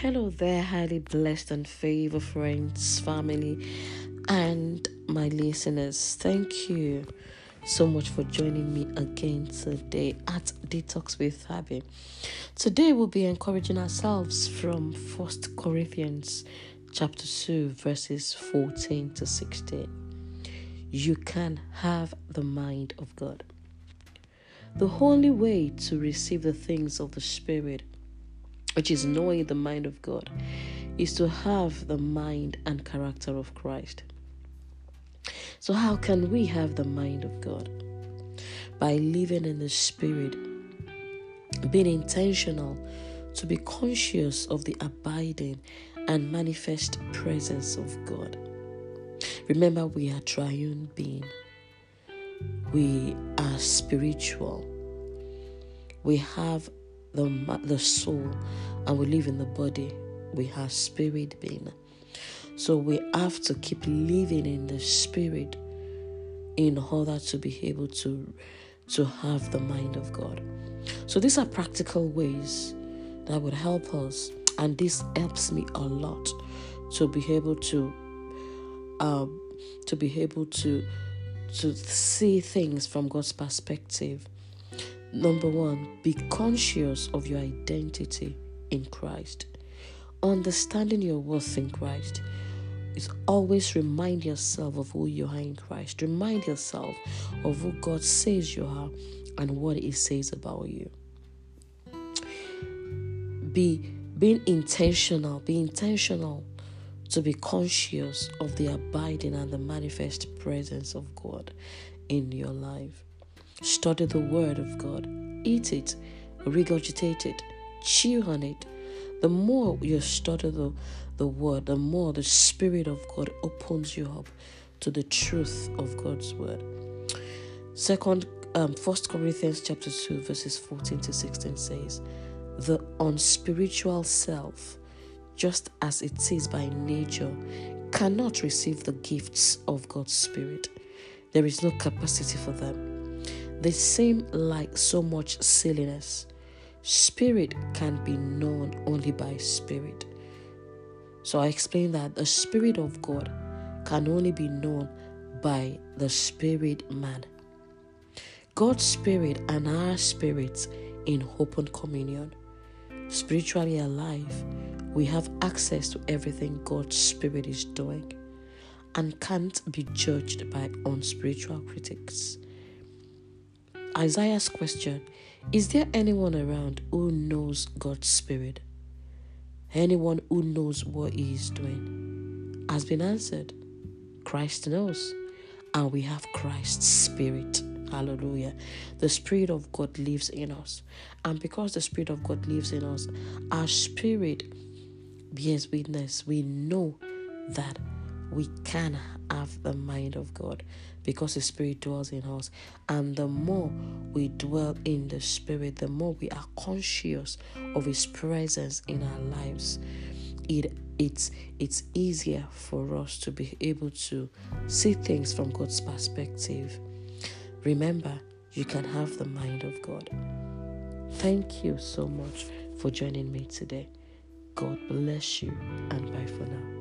Hello there, highly blessed and favored friends, family, and my listeners. Thank you so much for joining me again today at Detox with Abby. Today we'll be encouraging ourselves from First Corinthians chapter 2 verses 14 to 16. You can have the mind of God. The only way to receive the things of the Spirit which is knowing the mind of God, is to have the mind and character of Christ. So, how can we have the mind of God? By living in the Spirit, being intentional to be conscious of the abiding and manifest presence of God. Remember, we are triune being. We are spiritual. We have the, the soul and we live in the body. We have spirit being. So we have to keep living in the spirit in order to be able to to have the mind of God. So these are practical ways that would help us, and this helps me a lot to be able to um, to be able to to see things from God's perspective Number one, be conscious of your identity in Christ. Understanding your worth in Christ is always remind yourself of who you are in Christ. Remind yourself of who God says you are and what He says about you. Be being intentional, be intentional to be conscious of the abiding and the manifest presence of God in your life. Study the Word of God, eat it, regurgitate it, chew on it. The more you study the, the Word, the more the Spirit of God opens you up to the truth of God's Word. Second, um, First Corinthians chapter two, verses fourteen to sixteen says, "The unspiritual self, just as it is by nature, cannot receive the gifts of God's Spirit. There is no capacity for them." They seem like so much silliness. Spirit can be known only by spirit. So I explained that the Spirit of God can only be known by the Spirit man. God's Spirit and our spirits in open communion. Spiritually alive, we have access to everything God's Spirit is doing and can't be judged by unspiritual critics. Isaiah's question Is there anyone around who knows God's Spirit? Anyone who knows what He is doing? Has been answered. Christ knows, and we have Christ's Spirit. Hallelujah. The Spirit of God lives in us. And because the Spirit of God lives in us, our spirit bears witness. We know that we can have the mind of God because the Spirit dwells in us. And the more we dwell in the Spirit, the more we are conscious of His presence in our lives. It it's it's easier for us to be able to see things from God's perspective. Remember, you can have the mind of God. Thank you so much for joining me today. God bless you and bye for now.